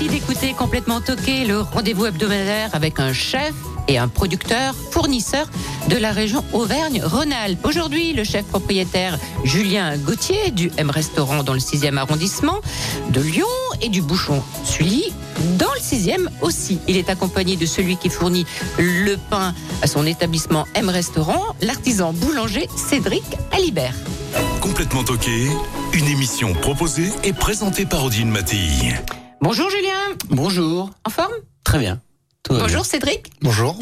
merci d'écouter Complètement Toqué, le rendez-vous hebdomadaire avec un chef et un producteur, fournisseur de la région Auvergne-Rhône-Alpes. Aujourd'hui, le chef propriétaire Julien Gauthier du M Restaurant dans le 6e arrondissement de Lyon et du Bouchon Sully dans le 6e aussi. Il est accompagné de celui qui fournit le pain à son établissement M Restaurant, l'artisan boulanger Cédric Alibert. Complètement toqué, une émission proposée et présentée par Odile Mattei. Bonjour Julien, Bonjour. en forme? Très bien. Tout va Bonjour Cédric. Bonjour.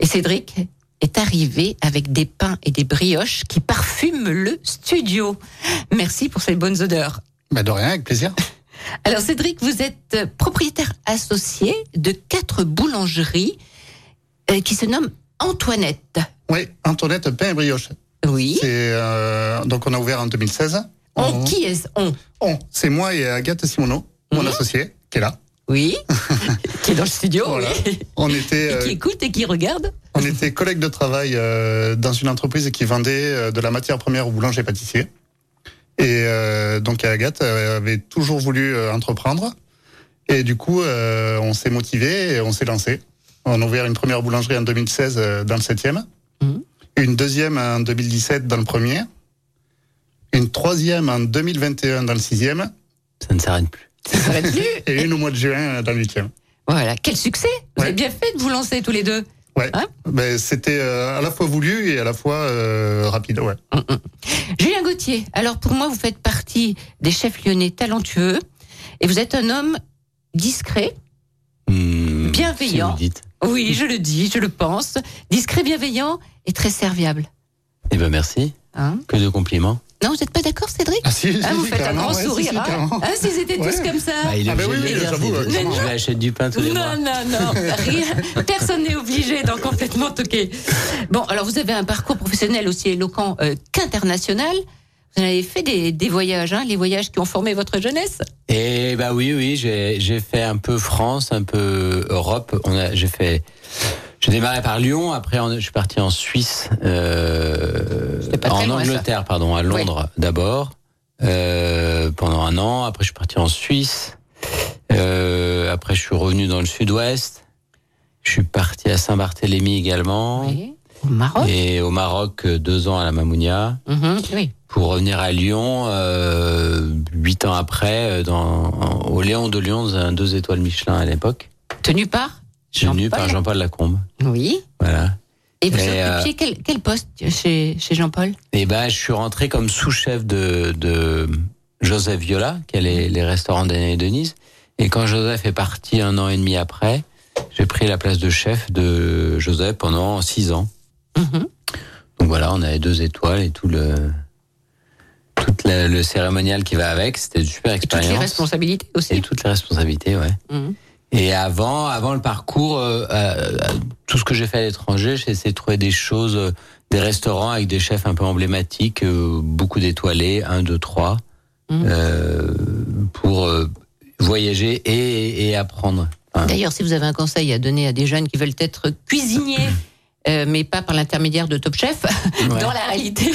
Et Cédric est arrivé avec des pains et des brioches qui parfument le studio. Merci pour ces bonnes odeurs. Bah de rien, avec plaisir. Alors Cédric, vous êtes propriétaire associé de quatre boulangeries euh, qui se nomment Antoinette. Oui, Antoinette Pain et Brioche. Oui. C'est euh, donc on a ouvert en 2016. On, qui est on? On, c'est moi et Agathe Simoneau, mon associé, qui est là. Oui. qui est dans le studio. Voilà. oui. On était, Et euh, qui écoute et qui regarde. on était collègues de travail euh, dans une entreprise qui vendait euh, de la matière première aux boulangers pâtissiers. Et euh, donc Agathe euh, avait toujours voulu euh, entreprendre. Et du coup, euh, on s'est motivé et on s'est lancé. On a ouvert une première boulangerie en 2016 euh, dans le 7e. Mhm. Une deuxième en 2017 dans le premier. Une troisième en 2021 dans le 6e. Ça ne s'arrête plus. Ça s'arrête plus. Et une au mois de juin euh, dans le 8e. Voilà. Quel succès. Vous Ouais. avez bien fait de vous lancer tous les deux. Ouais. Hein Ben, C'était euh, à la fois voulu et à la fois euh, rapide. Ouais. Julien Gauthier, alors pour moi, vous faites partie des chefs lyonnais talentueux et vous êtes un homme discret, Hmm, Bienveillant. si vous dites. oui, je le dis, je le pense, discret, bienveillant et très serviable. Eh ben merci. Hein Que de compliments. Non, vous n'êtes pas d'accord, Cédric Ah si, Ah, si, Vous si, faites un grand ouais, si, sourire. si, hein carrément. Hein, S'ils étaient tous comme ça. Bah, il est Ah, obligé oui, oui, j'avoue. Je lui achète du pain tous les mois. non, non, non, rien, personne n'est obligé dans complètement toqué. Bon, alors vous avez un parcours professionnel aussi éloquent euh, qu'international. Vous avez fait des, des voyages, hein, les voyages qui ont formé votre jeunesse? Et bah oui, oui, j'ai j'ai fait un peu France, un peu Europe. On a, j'ai fait, j'ai démarré par Lyon. Après, je suis parti en Suisse, euh, pas en loin, ça. Angleterre, pardon, à Londres d'abord, euh, pendant un an. Après, je suis parti en Suisse. Euh, après, je suis revenu dans le Sud-Ouest. Je suis parti à Saint-Barthélemy également. Oui. Au Maroc. Et au Maroc, euh, deux ans à la Mamounia. Mhm, oui. pour revenir à Lyon euh, huit ans après euh, dans, en- au Léon de Lyon, dans un deux étoiles Michelin à l'époque, Tenu par? Tenu Jean-Paul. par Jean-Paul Lacombe. Oui. Voilà. Et vous Et, euh, occupiez quel, quel poste chez, chez Jean-Paul? Et ben, je suis rentré comme sous-chef de, de Joseph Viola, qui a les, les restaurants d'Anne et Denise. Et quand Joseph est parti un an et demi après, j'ai pris la place de chef de Joseph pendant six ans. Mhm. Donc voilà, on avait deux étoiles et tout le tout le cérémonial qui va avec. C'était une super Et toutes les expérience. responsabilités Et aussi. toutes les responsabilités, ouais. Mhm. Et avant, avant le parcours, euh, euh, tout ce que j'ai fait à l'étranger, j'ai essayé de trouver des choses, euh, des restaurants avec des chefs un peu emblématiques, euh, beaucoup d'étoilés, un, deux, trois, Mhm. euh, pour euh, voyager et, et apprendre. Enfin, D'ailleurs, si vous avez un conseil à donner à des jeunes qui veulent être cuisiniers, euh, mais pas par l'intermédiaire de Top Chef, Ouais. dans la réalité,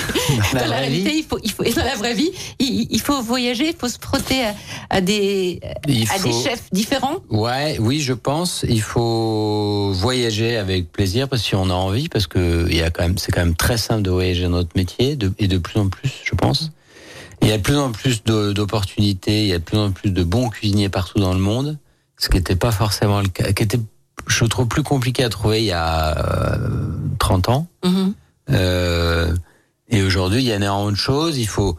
Dans dans la, réalité, vie. il faut, il faut, et dans la vraie vie, il, il faut voyager, il faut se frotter à, à des, il à des chefs différents. Ouais, oui, je pense. Il faut voyager avec plaisir parce que si on a envie, parce que il y a quand même, c'est quand même très simple de voyager dans notre métier, de, et de plus en plus, je pense. Il y a de plus en plus d'opportunités, il y a de plus en plus de bons cuisiniers partout dans le monde, ce qui n'était pas forcément le cas, qui était, je trouve, plus compliqué à trouver il y a euh, 30 ans. Mhm. Euh, et aujourd'hui, il y a énormément de choses. Il faut,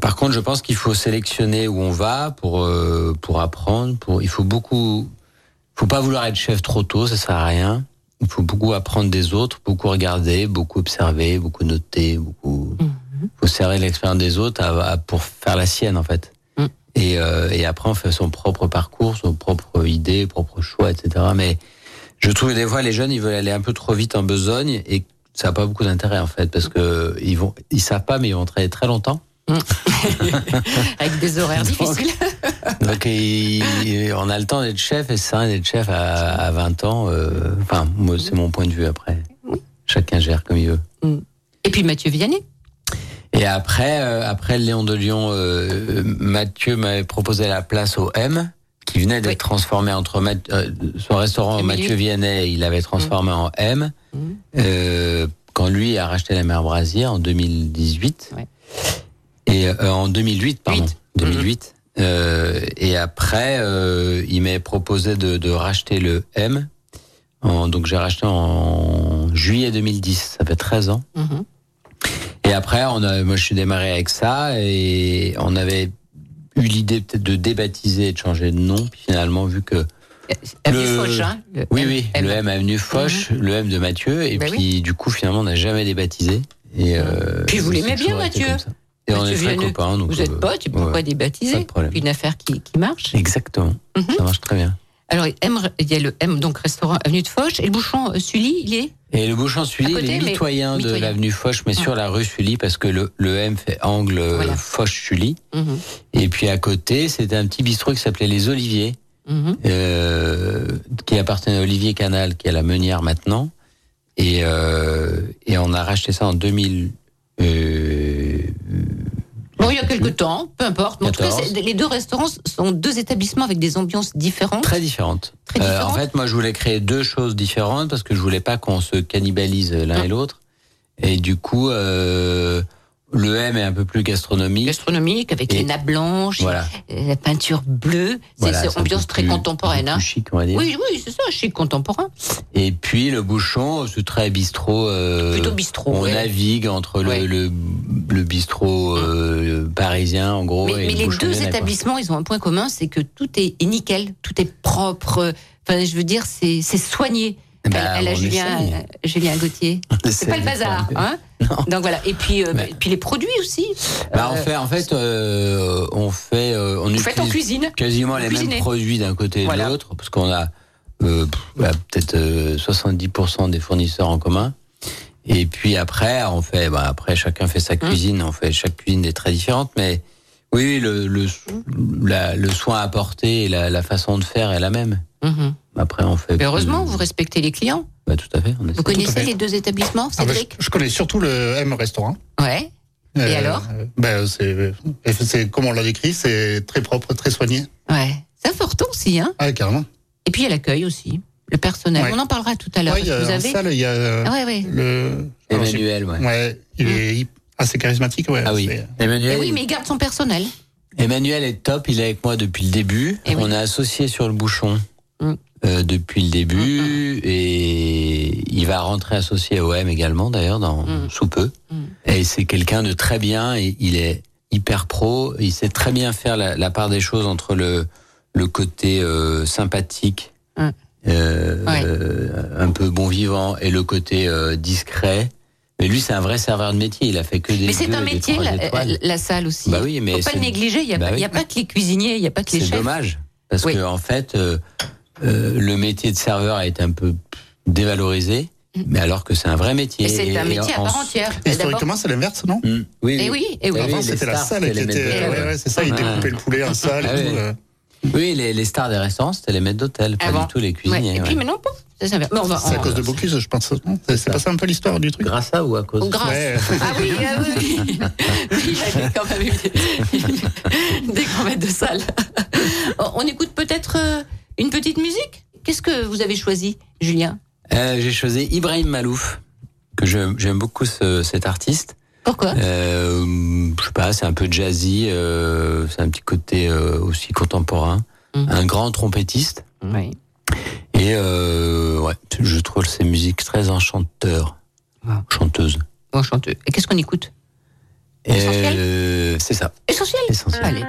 par contre, je pense qu'il faut sélectionner où on va pour euh, pour apprendre. Pour, il faut beaucoup, faut pas vouloir être chef trop tôt, ça sert à rien. Il faut beaucoup apprendre des autres, beaucoup regarder, beaucoup observer, beaucoup noter, beaucoup. Faut serrer l'expérience des autres à- à- pour faire la sienne en fait. Mm. Et, euh, et après, on fait son propre parcours, son propre idée, propre choix, etc. Mais Je trouve que des fois les jeunes ils veulent aller un peu trop vite en besogne et ça n'a pas beaucoup d'intérêt en fait parce que ils vont ils savent pas mais ils vont travailler très longtemps. Avec des horaires difficiles. Donc il- on a le temps d'être chef et c'est ça d'être chef à, à 20 ans. euh, Enfin moi c'est mon point de vue après. Chacun gère comme il veut. Et puis Mathieu Vianney. Et après, euh, après Léon de Lyon, euh, Mathieu m'avait proposé la place au M, qui venait d'être Oui. transformé entre euh, son restaurant. Mathieu Vianney, il l'avait transformé en M. Euh, quand lui a racheté la mer Brasier en 2018 Ouais. et en 2008 pardon Huit. 2008 Euh, et après il m'avait proposé de, de racheter le M En- donc j'ai racheté en juillet 2010 ça fait 13 ans. Et après, on a, moi, je suis démarré avec ça et on avait eu l'idée peut-être de débaptiser et de changer de nom. Puis finalement, vu que Avenue Le- Foch, hein, le oui, M- oui, M. le M avenue Foch, le M de Mathieu, et Ben puis du coup, finalement, on n'a jamais débaptisé. Et euh, Puis vous l'aimez bien, Mathieu. Et on est très copains. Donc, Vous êtes euh, potes, pourquoi ouais. débaptiser? Puis une affaire qui, qui marche? Exactement. Mhm. Ça marche très bien. Alors, il aime- il y a le M, donc restaurant Avenue de Foch, et le bouchon euh, Sully, il est Et le bouchon Sully, il est mitoyen de l'avenue Foch, mais sur la rue Sully, parce que le, le M fait angle euh, Voilà. Foch-Sully. Mhm. Et puis à côté, c'était un petit bistrot qui s'appelait Les Oliviers. Mhm. euh, qui appartenait à Olivier Canal, qui est à la Meunière maintenant. Et, euh, et on a racheté ça en 2000. Euh, Bon, il y a quelques temps, peu importe. En tout cas, 14. c'est- les deux restaurants sont deux établissements avec des ambiances différentes. très différentes. Très Euh, en fait, moi, je voulais créer deux choses différentes parce que je voulais pas qu'on se cannibalise l'un Ah. et l'autre. Et du coup, euh, le M est un peu plus gastronomique. gastronomique avec Et- les nappes blanches, Voilà. et la peinture bleue. C'est Voilà, ambiance très plus- contemporaine. Hein. chic, on va dire. Oui, oui, c'est ça, chic contemporain. Et puis le bouchon, c'est très bistrot. euh, Plutôt bistrot, On ouais. navigue entre le, Ouais. le, le bistrot euh, parisien, en gros. Mais, et mais le les deux quoi. établissements, ils ont un point commun, c'est que tout est, est nickel, tout est propre. Enfin, je veux dire, c'est soigné. Bah, la on Julien, euh, Julien Gauthier. C'est pas le bazar, hein Donc voilà. Et puis, euh, puis les produits aussi. Bah, Euh, on fait, en fait, euh, on fait, on vous faites en utilise cuisine. quasiment les cuisinez. mêmes produits d'un côté et Voilà. de l'autre, parce qu'on a bah, peut-être euh, 70% des fournisseurs en commun. Et puis après, on fait, bah, après chacun fait sa cuisine, on fait chaque cuisine est très différente, mais oui, le le, la- le soin apporté et la, la façon de faire est la même. Mhm. Après, on fait. Mais heureusement, plus- vous respectez les clients. Bah, tout à fait. On. Vous connaissez fait. les deux établissements, Ah, bah, je, Cédric je connais surtout le M restaurant. Ouais. Et alors ben, c'est, c'est comme on l'a décrit, c'est très propre, très soigné. Ouais. C'est important aussi, hein Ah, carrément. Et puis il y a l'accueil aussi, le personnel. Ouais. On en parlera tout à l'heure. A Vous en avez salle, il y a euh, ouais, ouais. le. alors, j'ai- Emmanuel, ouais. Ouais, il est hy- assez charismatique, ouais. Ah oui. Eh Emmanuel, oui, mais il garde son personnel. Emmanuel est top, il est avec moi depuis le début. Eh oui. On est associé sur le bouchon Mm. euh, depuis le début et il va rentrer associé au M également d'ailleurs dans Mm. sous peu. Mm. Et c'est quelqu'un de très bien. Et il est hyper pro. Il sait très bien faire la, la part des choses entre le le côté euh, sympathique, Mm. Euh, Ouais. euh, un peu bon vivant et le côté euh, discret. Mais lui, c'est un vrai serveur de métier. Il a fait que des Mais c'est un et métier, la, salle aussi. Bah oui, mais Faut pas c'est- le négliger. Il n'y a, Bah oui. a pas que les cuisiniers, il n'y a pas que les C'est chefs. dommage parce Oui. que en fait, euh, euh, le métier de serveur a été un peu dévalorisé, mais alors que c'est un vrai métier. Et c'est un Et- et métier à en- part entière. Et d'abord- Historiquement, c'est l'inverse, non Mm. Oui, Eh oui, oui. Ah Avant, c'était la salle qui était. Ouais, ouais, c'est ça, ils Ouais. découpaient le poulet en salle Ah et oui. tout. Oui, les, les stars des restaurants, c'était les maîtres d'hôtel, pas Avant. du tout les Ouais. cuisiniers. Et puis ouais. maintenant, pouf, ça, ça va. Mais on va- C'est à on- cause de Bocuse, je pense. non C'est pas ça un peu l'histoire du truc Grâce à ou à cause Au grâce. Ouais. Ah oui, ah oui, il avait quand même eu des, des grands maîtres de salle. On écoute peut-être euh, une petite musique Qu'est-ce que vous avez choisi, Julien? Euh, J'ai choisi Ibrahim Malouf, que je- j'aime beaucoup ce- cet artiste. Pourquoi? Euh, je sais pas, c'est un peu jazzy, euh, c'est un petit côté euh, aussi contemporain. Mhm. Un grand trompettiste. Oui. Et euh, ouais, je trouve ces musiques très enchanteur, Ah. chanteuse. Bon, chanteux. Et qu'est-ce qu'on écoute? Essentiel? Euh, c'est ça, Essentiel? Essentiel. Allez.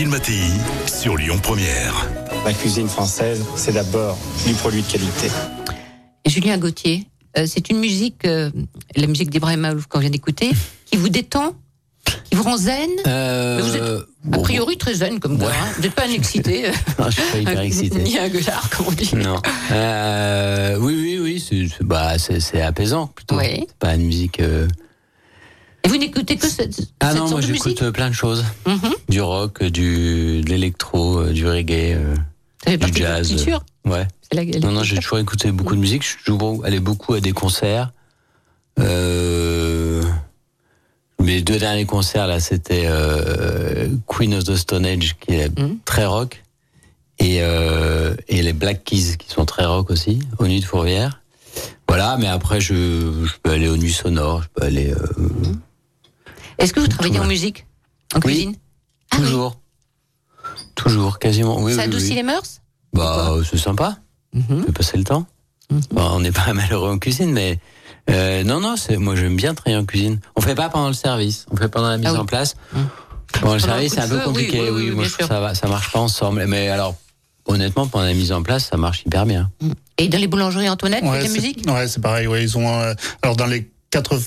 Odile Mattei sur Lyon Première. La cuisine française, c'est d'abord du produit de qualité. Julien Gauthier, euh, c'est une musique, euh, la musique d'Ibrahim Malouf qu'on vient d'écouter, qui vous détend, qui vous rend zen. Euh, Vous êtes a priori très zen comme gars. Ouais. hein. Vous n'êtes pas un excité. bon, je suis pas hyper excité. Ni un gueulard, comme on dit. Non. Euh, oui, oui, oui, c'est bah, c'est apaisant plutôt. Oui. C'est pas une musique. Et vous n'écoutez que cette, Ah cette non, moi sorte j'écoute euh, plein de choses. Mhm. Du rock, euh, du, de l'électro, euh, du reggae, euh, du jazz. culture. ouais. La- Non, non, j'ai toujours écouté beaucoup de musique. Je suis toujours allé beaucoup à des concerts. Euh, mes deux derniers concerts, là, c'était euh, Queen of the Stone Age, qui est Mhm. très rock, et, euh, et les Black Keys, qui sont très rock aussi, au Nuit de Fourvière. Voilà, mais après, je, je peux aller aux Nuits Sonores, je peux aller... Est-ce que vous travaillez en musique En Oui. cuisine Ah oui. toujours. Toujours, quasiment. Oui, Ça adoucit oui. les mœurs Bah, c'est sympa. Mhm. On peut passer le temps. Mhm. Bon, on n'est pas malheureux en cuisine, mais euh, non, non, moi j'aime bien travailler en cuisine. On fait pas pendant le service, on fait pendant la mise Ah oui. en place. Mhm. Pendant le service, c'est un peu feu, oui, compliqué. oui, Oui, oui, moi je trouve ça va, ça marche pas ensemble. Mais alors, honnêtement, pendant la mise en place, ça marche hyper bien. Et dans les boulangeries Antoinette, Ouais, la c'est- musique Ouais, c'est pareil. Ouais, ils ont. euh, alors dans les quatre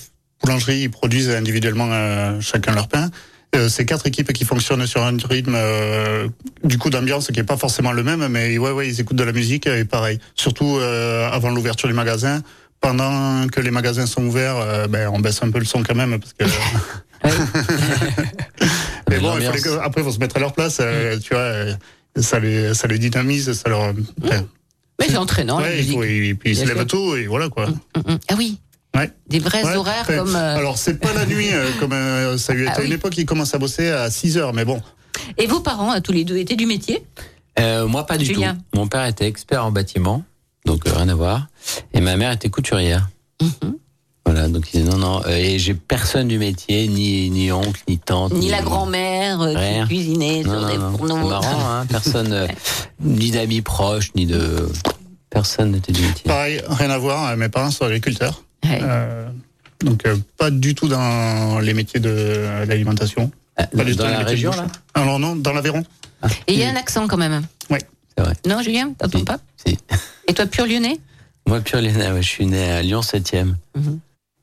boulangeries, ils produisent individuellement euh, chacun leur pain. Euh, c'est quatre équipes qui fonctionnent sur un rythme euh, du coup d'ambiance qui est pas forcément le même, mais ouais, ouais, ils écoutent de la musique et pareil. Surtout euh, avant l'ouverture du magasin. Pendant que les magasins sont ouverts, ben, on baisse un peu le son quand même parce que. mais bon, il que, après, ils vont se mettre à leur place. euh, Tu vois, ça les, ça les dynamise, ça leur. enfin, Mais c'est entraînant, la ouais, il musique. et puis ils se lèvent tôt et voilà quoi. Mhm. Ah oui, Ouais. des vrais Ouais, horaires comme... euh, Alors, c'est pas la nuit, euh, comme euh, ça a eu Ah été à une oui. époque, il commence à bosser à 6 heures, mais bon. Et vos parents, tous les deux, étaient du métier? Euh, moi, pas du Julien. tout. Mon père était expert en bâtiment, donc euh, rien à voir. Et ma mère était couturière. Mhm. Voilà, donc il disait non, non. euh, et j'ai personne du métier, ni, ni oncle, ni tante. Ni la grand-mère euh, qui cuisinait Non, sur non, des non. Marrant, hein. Personne, euh, ni d'amis proches, ni de. Personne n'était du métier. Pareil, rien à voir, euh, mes parents sont agriculteurs. Ouais. Euh, donc, euh, pas du tout dans les métiers de l'alimentation. Euh, Pas du tout dans les la région, là? Alors non, dans l'Aveyron. Et il y a un accent quand même. C'est vrai. Non, Julien, t'entends Si. pas? Si. Et toi, pur lyonnais? Moi, pur ouais, je suis né à Lyon 7e.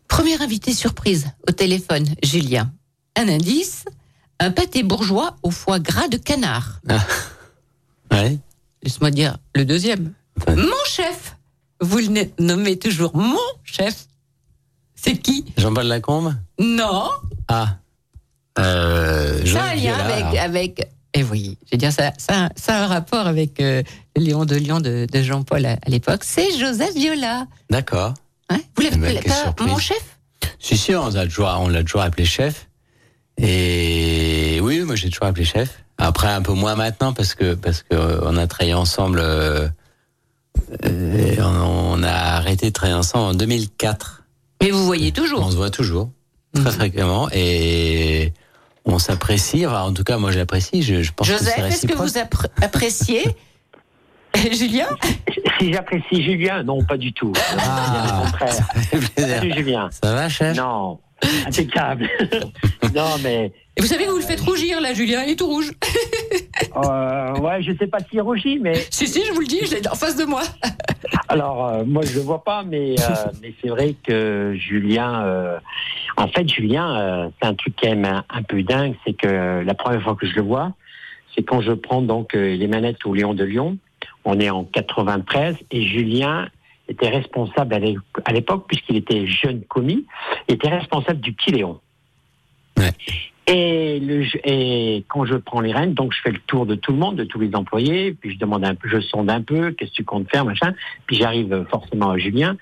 Premier invité surprise au téléphone, Julien. Un indice, un pâté bourgeois au foie gras de canard. Ouais. Laisse-moi dire le deuxième. Mon chef. Vous le nommez toujours mon chef. C'est qui Jean-Paul Lacombe Non. Ah. Euh, Ça a un lien avec, avec. Et oui, je veux dire, ça, ça, ça a un rapport avec euh, le Léon de Lyon de, de Jean-Paul à, à l'époque. C'est Joseph Viola. D'accord. Hein? Vous l'avez Eh ben, pas mon chef? Si, si, on l'a toujours, on l'a toujours appelé chef. Et oui, moi j'ai toujours appelé chef. Après, un peu moins maintenant parce que parce que euh, on a travaillé ensemble. euh, euh, on, a arrêté de travailler ensemble en 2004. Mais vous voyez toujours. On se voit toujours très Mhm. fréquemment et on s'apprécie. Enfin, en tout cas, moi j'apprécie. Je, je pense que Joseph, est-ce que vous appré- appréciez Julien Si j'apprécie Julien, non, pas du tout. Ah. Julien. Ça va, chef Non, impeccable. non, mais Et vous savez que vous le faites rougir, là, Julien, il est tout rouge. euh, ouais, je sais pas s'il rougit, mais si, si, je vous le dis, je l'ai en face de moi. alors euh, moi je le vois pas, mais euh, mais c'est vrai que Julien, euh, en fait Julien, euh, c'est un truc quand même un, un peu dingue, c'est que la première fois que je le vois, c'est quand je prends donc euh, les manettes au Lion de Lyon. On est en 93 et Julien était responsable à l'é- à l'époque puisqu'il était jeune commis, était responsable du petit Léon. Ouais. Et, le, et quand je prends les rênes, donc je fais le tour de tout le monde, de tous les employés, puis je demande un peu, je sonde un peu, qu'est-ce que tu comptes faire, machin. Puis j'arrive forcément à Julien,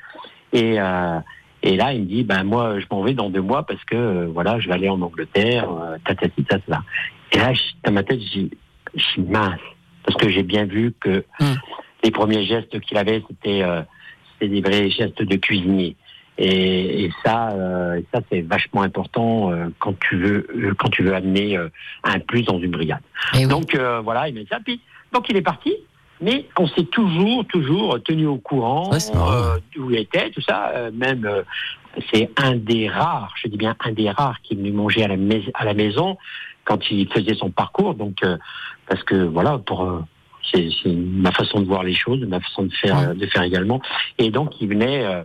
et, euh, et là il me dit, ben moi je m'en vais dans deux mois parce que euh, voilà, je vais aller en Angleterre, euh, tatati, tatata. Et là, je- dans ma tête, je suis mince, parce que j'ai bien vu que Hmm. les premiers gestes qu'il avait, c'était c'était des vrais gestes de cuisinier. Et, et ça, euh, ça c'est vachement important euh, quand tu veux euh, quand tu veux amener euh, un plus dans une brigade. Et oui. Donc euh, voilà, il dit ça. Puis, donc il est parti, mais on s'est toujours toujours tenu au courant Ouais, c'est euh, d'où il était, tout ça. Euh, même euh, c'est un des rares, je dis bien un des rares qui est venu manger à la, mais- à la maison quand il faisait son parcours. Donc, euh, parce que voilà, pour euh, c'est ma façon de voir les choses, ma façon de faire, de faire également. Et donc, il venait, euh,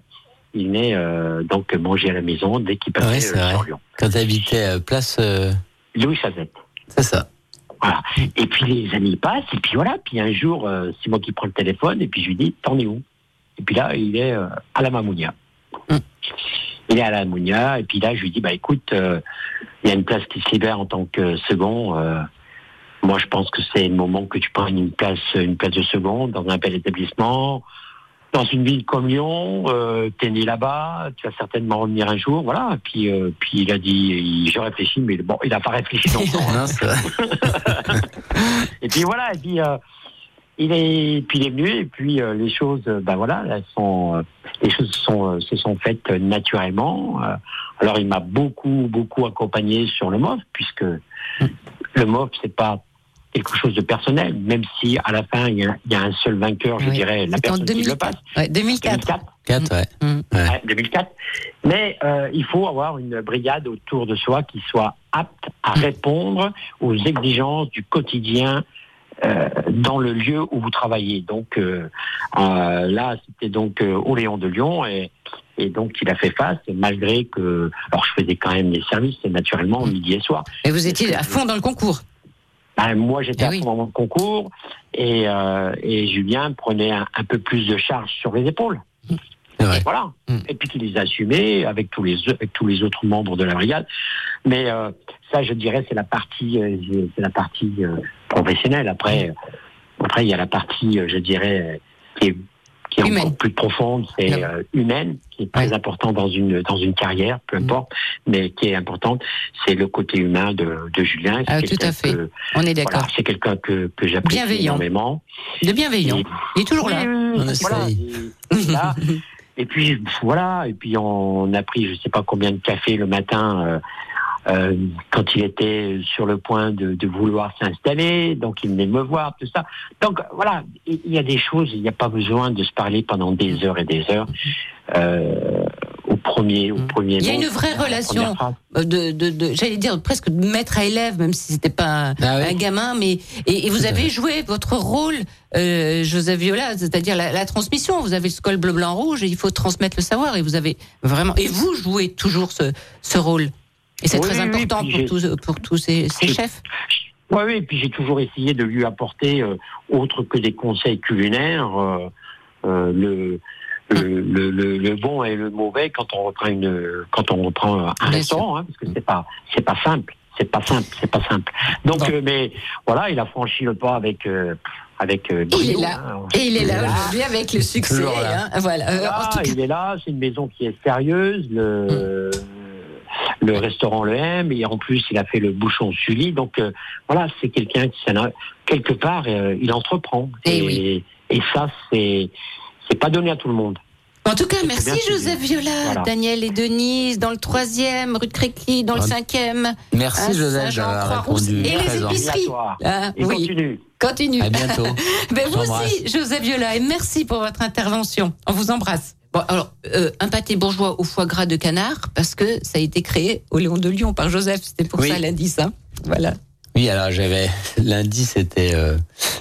il venait euh, donc manger à la maison dès qu'il passait Ouais, euh, sur Lyon. Quand tu habitais place. Louis Chazette. c'est ça. Voilà. Et puis les années passent, et puis voilà. Puis un jour, c'est moi qui prends le téléphone, et puis je lui dis, t'en es où? Et puis là, il est à la Mamounia. Mm. Il est à la Mamounia, et puis là, je lui dis, bah écoute, il y a une place qui se libère en tant que second. Moi, je pense que c'est le moment que tu prennes une place, une place de second dans un bel établissement. Dans une ville comme Lyon, euh, t'es né là-bas, tu vas certainement revenir un jour, voilà. Et puis, euh, puis il a dit, je réfléchis, mais bon, il n'a pas réfléchi longtemps. hein. Et puis voilà, et puis euh, il est, puis il est venu, et puis euh, les choses, ben voilà, elles sont, les choses sont, se sont faites naturellement. Alors il m'a beaucoup, beaucoup accompagné sur le MOF, puisque le MOF c'est pas quelque chose de personnel, même si à la fin il y a, il y a un seul vainqueur, je Oui. dirais, la personne qui le 2004. passe. Ouais, 2004. 2004. 4, ouais. Mm. Ouais. Ouais, 2004. Mais euh, il faut avoir une brigade autour de soi qui soit apte à répondre aux exigences du quotidien euh, dans le lieu où vous travaillez. Donc euh, euh, là, c'était donc euh, au Léon de Lyon et, et donc il a fait face malgré que alors je faisais quand même les services naturellement midi et soir. Et vous étiez à fond dans le concours. Ben, moi, j'étais Eh à oui. ce moment de concours et, euh, et Julien prenait un, un peu plus de charge sur les épaules. Voilà. Mm. Et puis qu'il les assumait avec tous les avec tous les autres membres de la brigade. Mais euh, ça, je dirais, c'est la partie euh, c'est la partie euh, professionnelle. Après, euh, après il y a la partie, euh, je dirais, qui est qui est Humaine. encore plus profonde, c'est euh, humaine, qui est très Ouais. important dans une dans une carrière, peu Mm. importe, mais qui est importante, c'est le côté humain de, de Julien. C'est Ah, tout quelqu'un à fait. que- On est d'accord. voilà, c'est quelqu'un que, que j'apprécie énormément. De bienveillant. Et- Il est toujours là. On voilà. essaye. Et, et là, et puis voilà, et puis on a pris je sais pas combien de café le matin euh, quand il était sur le point de, de vouloir s'installer, donc il venait me voir, tout ça. Donc voilà, il y a des choses, il n'y a pas besoin de se parler pendant des heures et des heures. Euh, au premier, au premier Il y a mot, une vraie relation. de, de, de j'allais dire presque de maître à élève, même si c'était pas un, Ah oui. un gamin, mais et, et vous avez joué votre rôle, euh, Joseph Viola, c'est-à-dire la, la transmission. Vous avez le col bleu blanc rouge et il faut transmettre le savoir. Et vous avez vraiment et vous jouez toujours ce, ce rôle. Et c'est Oui, très oui, important pour tous pour tous ces, chefs. Oui, oui, et puis j'ai toujours essayé de lui apporter, euh, autre que des conseils culinaires, euh, euh, le, le, le, le- le bon et le mauvais quand on reprend une, quand on reprend un Bien restaurant, hein, parce que c'est pas, c'est pas simple, c'est pas simple, c'est pas simple. Donc, euh, mais voilà, il a franchi le pas avec, euh, avec. euh, Il est là. hein. Et il est là Là. aujourd'hui avec le succès. Hein. Voilà. Euh, Voilà, en tout cas, il est là, c'est une maison qui est sérieuse. Le, le restaurant le aime et en plus il a fait le bouchon Sully. Donc euh, voilà, c'est quelqu'un qui s'en a- quelque part euh, il entreprend. Eh et, oui. et ça c'est c'est pas donné à tout le monde. En tout cas, merci Joseph Viola, Voilà. Daniel et Denise dans le troisième, rue de Créqui dans le Ah. cinquième. Merci à Joseph d'avoir Croix-Rousse. répondu Et les toi. Ah, Et oui, continue. continue. À bientôt. Ben vous aussi, Joseph Viola, et merci pour votre intervention. On vous embrasse. Bon, alors, euh, un pâté bourgeois au foie gras de canard, parce que ça a été créé au Léon de Lyon par Joseph. C'était pour Oui. ça l'indice. Hein. Voilà. Oui, alors j'avais lundi, c'était, euh,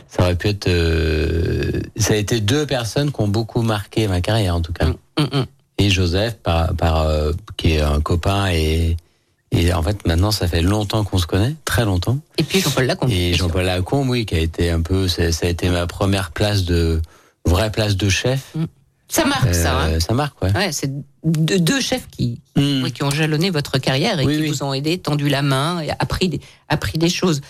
ça aurait pu être, euh, ça a été deux personnes qui ont beaucoup marqué ma carrière en tout cas. Mm, mm, mm. Et Joseph, par, par qui est un copain et et en fait maintenant ça fait longtemps qu'on se connaît, très longtemps. Et puis Jean-Paul Lacombe. Et. Jean-Paul Lacombe, oui, qui a été un peu, ça, ça a été ma première place de vraie place de chef. Ça marque, ça. Hein. Euh, ça marque, ouais. Ouais, c'est deux, chefs qui, Mm. oui, qui ont jalonné votre carrière et Oui, qui oui. vous ont aidé, tendu la main et appris des, appris des choses.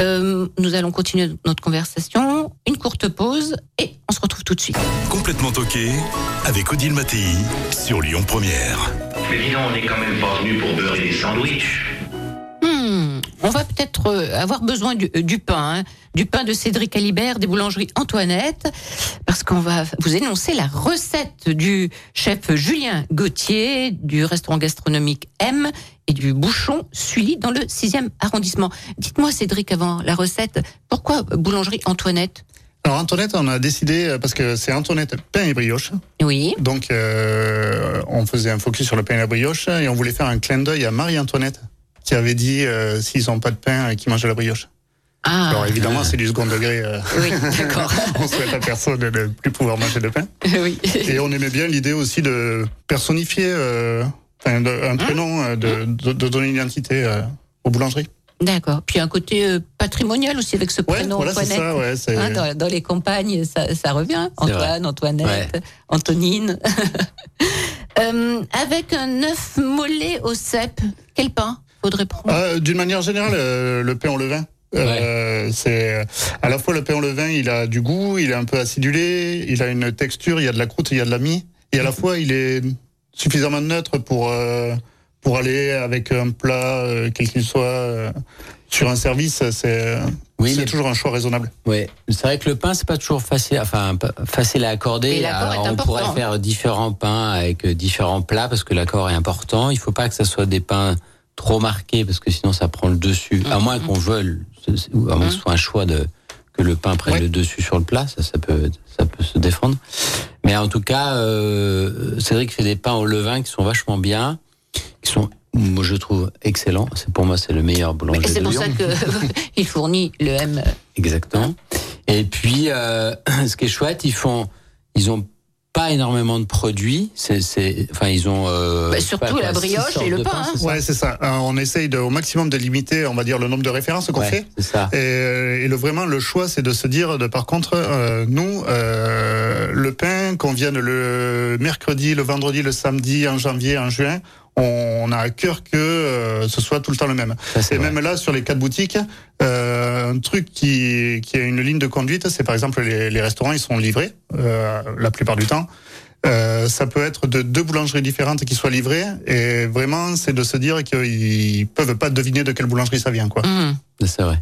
Euh, nous allons continuer notre conversation. Une courte pause et on se retrouve tout de suite. Complètement toqué avec Odile Mattei sur Lyon Première. Mais dis donc, on n'est quand même pas venu pour beurrer des sandwichs. Hmm, on va peut-être euh, avoir besoin du, du pain, hein, du pain de Cédric Alibert des boulangeries Antoinette, qu'on va vous énoncer la recette du chef Julien Gauthier du restaurant gastronomique M et du bouchon Sully dans le 6e arrondissement. Dites-moi Cédric avant la recette, pourquoi boulangerie Antoinette? Alors Antoinette, on a décidé, euh, parce que c'est Antoinette pain et brioche, Oui, donc euh, on faisait un focus sur le pain et la brioche, et on voulait faire un clin d'œil à Marie-Antoinette, qui avait dit euh, s'ils n'ont pas de pain, qu'ils mangent de la brioche. Ah, Alors évidemment, c'est du second degré. euh, oui, d'accord. on souhaite à personne de ne plus pouvoir manger de pain. oui. Et on aimait bien l'idée aussi de personnifier euh, de- un prénom, euh, de, de, de donner une identité euh, aux boulangeries. D'accord. Puis un côté euh, patrimonial aussi avec ce Ouais, prénom voilà, c'est Antoinette. ça. Ouais, Hein, dans, dans les campagnes, ça, ça revient. Antoine, Antoinette, Antonine. Euh, avec un œuf mollet au cèpe, quel pain faudrait prendre? Ah, D'une manière générale, euh, le pain au levain. Euh, c'est à la fois le pain au levain, il a du goût, il est un peu acidulé, il a une texture, il y a de la croûte, il y a de la mie, et à la fois il est suffisamment neutre pour euh, pour aller avec un plat euh, quel qu'il soit euh, sur un service. C'est Oui, c'est mais- toujours un choix raisonnable. Ouais, c'est vrai que le pain c'est pas toujours facile, enfin facile à accorder. Et l'accord Alors, on important, pourrait faire différents pains avec euh, différents plats parce que l'accord est important. Il faut pas que ça soit des pains trop marqués parce que sinon ça prend le dessus. À moins qu'on veuille, c'est- c'est- à moins que ce soit un choix de que le pain prenne le dessus sur le plat, ça ça peut ça peut se défendre. Mais en tout cas, euh, Cédric fait des pains au levain qui sont vachement bien, qui sont moi je trouve excellents. C'est pour moi c'est le meilleur boulanger Et c'est de pour Lyon. ça qu'il fournit le M. Exactement. Et puis, euh, ce qui est chouette, ils font, ils ont pas énormément de produits. C'est, c'est, enfin, ils ont. Euh, Bah, surtout pas, la brioche et le de pain, hein. Ouais, c'est ça. Euh, on essaye de, au maximum de limiter, on va dire, le nombre de références qu'on Ouais, fait. c'est ça. Et, euh, et le vraiment le choix, c'est de se dire, de, par contre, euh, nous, euh, le pain qu'on vienne le mercredi, le vendredi, le samedi, en janvier, en juin, on a à cœur que euh, ce soit tout le temps le même. Ça, Et vrai. même là, sur les quatre boutiques, euh, un truc qui, qui a une ligne de conduite, c'est par exemple les, les restaurants, ils sont livrés euh, la plupart du temps. Euh, ça peut être de deux boulangeries différentes qui soient livrées, et vraiment, c'est de se dire qu'ils peuvent pas deviner de quelle boulangerie ça vient, quoi. Mmh, C'est vrai.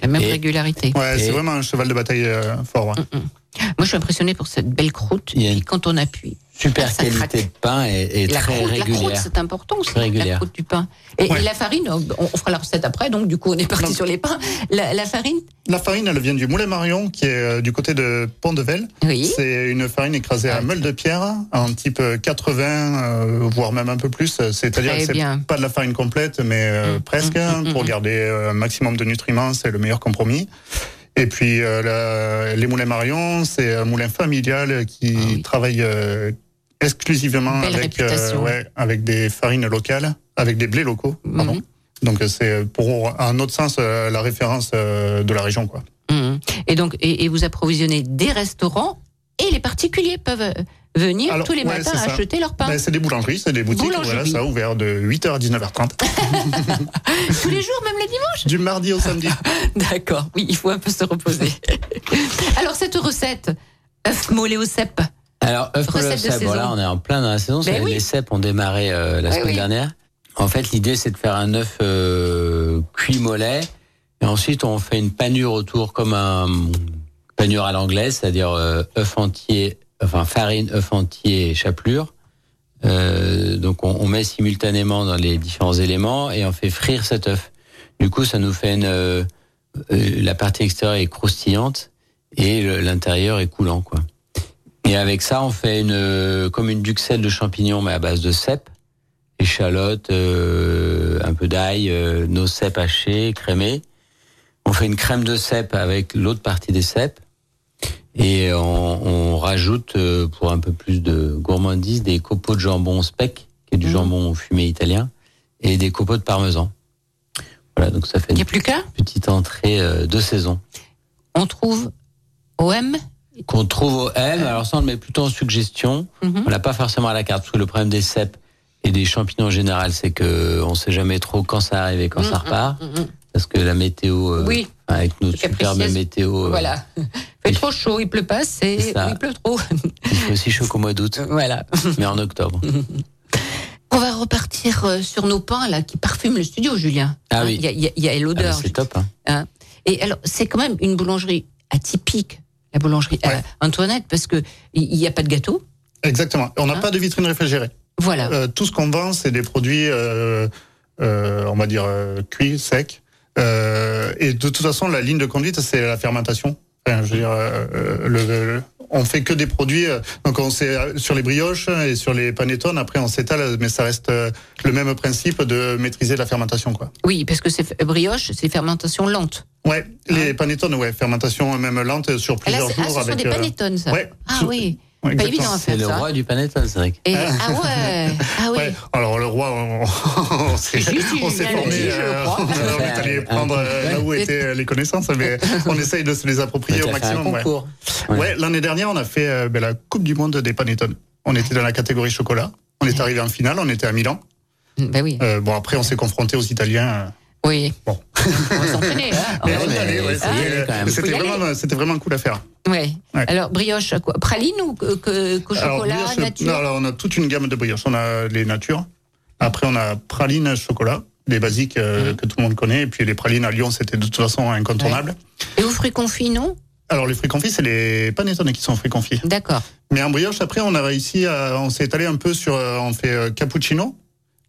la même Et- régularité. Ouais, Et- c'est vraiment un cheval de bataille euh, fort. ouais. Moi, je suis impressionnée pour cette belle croûte. Quand on appuie, Super Ça qualité craque. de pain et, et la très croûte, la croûte, régulière. c'est important aussi, la régulière. croûte du pain. Et, Ouais. et la farine, on, on fera la recette après, donc du coup, on est parti Non. sur les pains. La, la farine La farine, elle vient du Moulin Marion, qui est euh, du côté de Pont-de-Vel. Oui. C'est une farine écrasée Ah, à meule de pierre, en type 80, euh, voire même un peu plus. C'est-à-dire que c'est pas de la farine complète, mais euh, Mm, presque, mm, hein, mm, pour mm. garder euh, un maximum de nutriments, c'est le meilleur compromis. Et puis euh, la- les moulins Marion, c'est un moulin familial qui Ah oui. travaille euh, exclusivement avec, euh, ouais, avec des farines locales, avec des blés locaux. Pardon. Mhm. Donc euh, c'est pour un autre sens euh, la référence euh, de la région, quoi. Mhm. Et donc, et, et vous approvisionnez des restaurants et les particuliers peuvent euh, venir Alors, tous les ouais, matins acheter leur pain. Ben, c'est des boulangeries, c'est des boutiques, Boulangerie. voilà, ça a ouvert de 8h à 19h30, Tous les jours, même le dimanche du mardi au samedi. D'accord, oui, il faut un peu se reposer. Alors, cette recette, œuf mollet au cèpe, Alors, œuf de cèpe, voilà, on est en plein dans la saison. Ben oui. Les cèpes ont démarré euh, la semaine oui. dernière. En fait, l'idée, c'est de faire un œuf euh, cuit mollet. Et ensuite, on fait une panure autour comme un panure à l'anglaise, c'est-à-dire euh, œuf entier, enfin farine, œuf entier et chapelure. Euh, donc, on, on met simultanément dans les différents éléments et on fait frire cet œuf. Du coup, ça nous fait une, euh, euh, la partie extérieure est croustillante et le- l'intérieur est coulant, quoi. Et avec ça, on fait une euh, comme une duxelle de champignons, mais à base de cèpes, échalotes, euh, un peu d'ail, euh, nos cèpes hachés, crémés. On fait une crème de cèpes avec l'autre partie des cèpes. Et on, on rajoute, euh, pour un peu plus de gourmandise, des copeaux de jambon speck, qui est du Mhm. jambon fumé italien, et des copeaux de parmesan. Voilà, donc ça fait une plus petite entrée euh, de saison. On trouve OM. Qu'on trouve au M, alors ça on le met plutôt en suggestion. Mhm. On l'a pas forcément à la carte, parce que le problème des cèpes et des champignons en général, c'est que on sait jamais trop quand ça arrive et quand ça repart, Mm, mm, mm. parce que la météo, euh, Oui. avec notre C'est superbe capricieuse. météo, euh, Voilà. fait trop chaud, il pleut pas, c'est il pleut trop. il fait aussi chaud qu'au mois d'août, voilà. mais en octobre. On va repartir euh, sur nos pains là qui parfument le studio, Julien. Ah Hein, oui. Il y a, il il Ah l'odeur. c'est top. Hein. Hein. Et alors, c'est quand même une boulangerie atypique, la boulangerie euh, Ouais. Antoinette, parce que il n'y a pas de gâteau. Exactement. On n'a Hein pas de vitrine réfrigérée. Voilà. Euh, tout ce qu'on vend, c'est des produits, euh, euh, on va dire, cuits, secs. Et de toute façon, la ligne de conduite, c'est la fermentation. Enfin, je veux dire, le, le- on fait que des produits. euh, donc on sait euh, sur les brioches et sur les panettones. Après, on s'étale, mais ça reste euh, le même principe de maîtriser la fermentation, quoi. Oui, parce que c'est brioche, c'est fermentation lente. Ouais, les panettones, ouais, fermentation même lente sur Ah, là, plusieurs ah, jours ce sont avec. des panettones, ça. ouais, ah oui. Ouais, Pas exactement. évident à C'est le ça. roi du panettone, c'est vrai. Et- ah ouais. Ah oui. Ouais, alors le roi, on, on s'est, formé, euh, on est allé prendre euh, là où étaient les connaissances, mais on essaye de se les approprier au maximum. ouais. concours. Ouais, l'année dernière, on a fait euh, ben, la Coupe du Monde des Panettones. On était dans la catégorie chocolat. On est arrivé en finale, on était à Milan. Ben oui. Euh, bon, après, on s'est confronté aux Italiens. Oui. Bon. On va s'entraîner, hein. Mais ouais, c'était- vraiment, vraiment cool à faire. Ouais. Ouais. Alors, brioche, quoi Praline ou que, que- Alors, chocolat, brioche, nature non, alors, on a toute une gamme de brioches. On a les natures. Après, on a praline chocolat, les basiques euh, que tout le monde connaît. Et puis les pralines à Lyon, c'était de toute façon incontournable. Et aux fruits confits, non? Alors les fruits confits, c'est les panettones qui sont fruits confits. D'accord. Mais en brioche, après, on a réussi à, on s'est étalé un peu sur, euh, on fait euh, cappuccino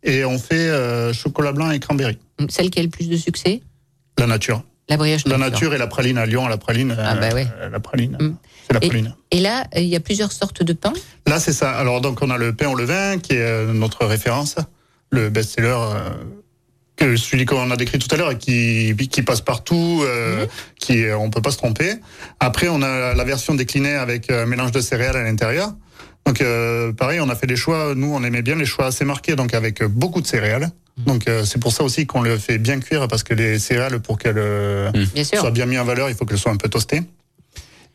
et on fait euh, chocolat blanc et cranberry. Celle qui a le plus de succès La nature. La brioche La nature et la praline à Lyon, la praline. Ah, bah ouais. euh, la praline. Mm. C'est la Et- praline. Et là, euh, il y a plusieurs sortes de pain. Là, c'est ça. Alors, donc, on a le pain au levain, qui est euh, notre référence, le best-seller, que celui qu'on a décrit tout à l'heure, et qui, qui passe partout, euh, qui, euh, on peut pas se tromper. Après, on a la version déclinée avec un mélange de céréales à l'intérieur. Donc, euh, pareil, on a fait des choix. Nous, on aimait bien les choix assez marqués, donc avec beaucoup de céréales. Donc, euh, c'est pour ça aussi qu'on le fait bien cuire, parce que les céréales, pour qu'elles euh, Bien sûr. soient bien mises en valeur, il faut qu'elles soient un peu toastées.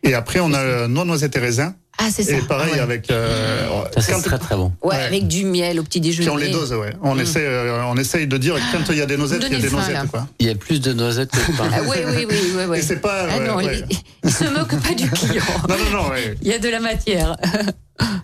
Et après, on a euh, noix, noisettes et raisins. Ah, c'est ça. Et pareil Ouais. avec euh, Ça, c'est très très bon. Ouais, Ouais. avec du miel au petit déjeuner. puis on les dose, ouais. On essaie, euh, on essaye de dire que quand il y a des noisettes, il y a des faim, noisettes, là. quoi. Il y a plus de noisettes que de pain. Ah oui, oui, oui, oui, oui. Et c'est pas. Ah ouais, non, ouais. il, il se moque pas du client. Non, non, non, ouais. Il y a de la matière.